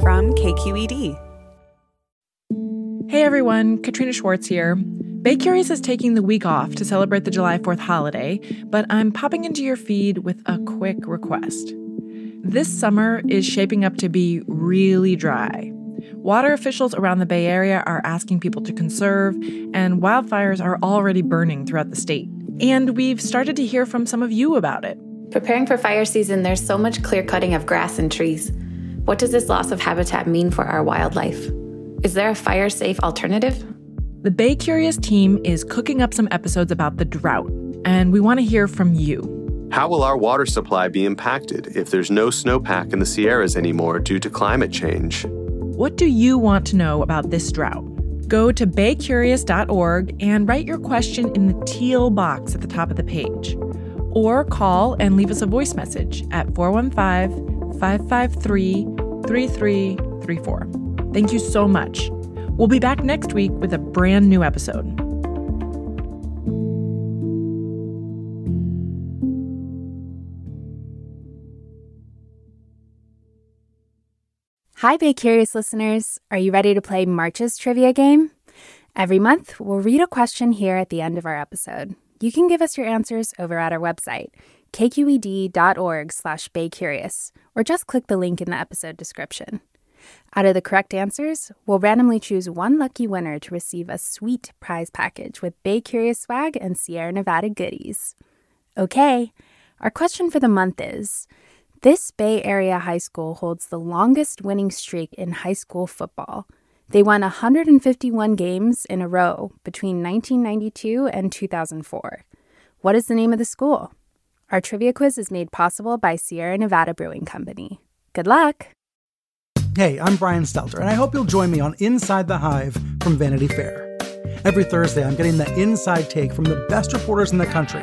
from KQED. Hey everyone, Katrina Schwartz here. Bay Curious is taking the week off to celebrate the July 4th holiday, but I'm popping into your feed with a quick request. This summer is shaping up to be really dry. Water officials around the Bay Area are asking people to conserve, and wildfires are already burning throughout the state. And we've started to hear from some of you about it. Preparing for fire season, there's so much clear cutting of grass and trees. What does this loss of habitat mean for our wildlife? Is there a fire safe alternative? The Bay Curious team is cooking up some episodes about the drought, and we want to hear from you. How will our water supply be impacted if there's no snowpack in the Sierras anymore due to climate change? What do you want to know about this drought? Go to baycurious.org and write your question in the teal box at the top of the page. Or call and leave us a voice message at 415 553 3334. Thank you so much. We'll be back next week with a brand new episode. Hi, Bay Curious listeners. Are you ready to play March's trivia game? Every month, we'll read a question here at the end of our episode. You can give us your answers over at our website, kqed.org slash baycurious, or just click the link in the episode description. Out of the correct answers, we'll randomly choose one lucky winner to receive a sweet prize package with Bay Curious swag and Sierra Nevada goodies. Okay, our question for the month is this Bay Area high school holds the longest winning streak in high school football. They won 151 games in a row between 1992 and 2004. What is the name of the school? Our trivia quiz is made possible by Sierra Nevada Brewing Company. Good luck! Hey, I'm Brian Stelter, and I hope you'll join me on Inside the Hive from Vanity Fair. Every Thursday, I'm getting the inside take from the best reporters in the country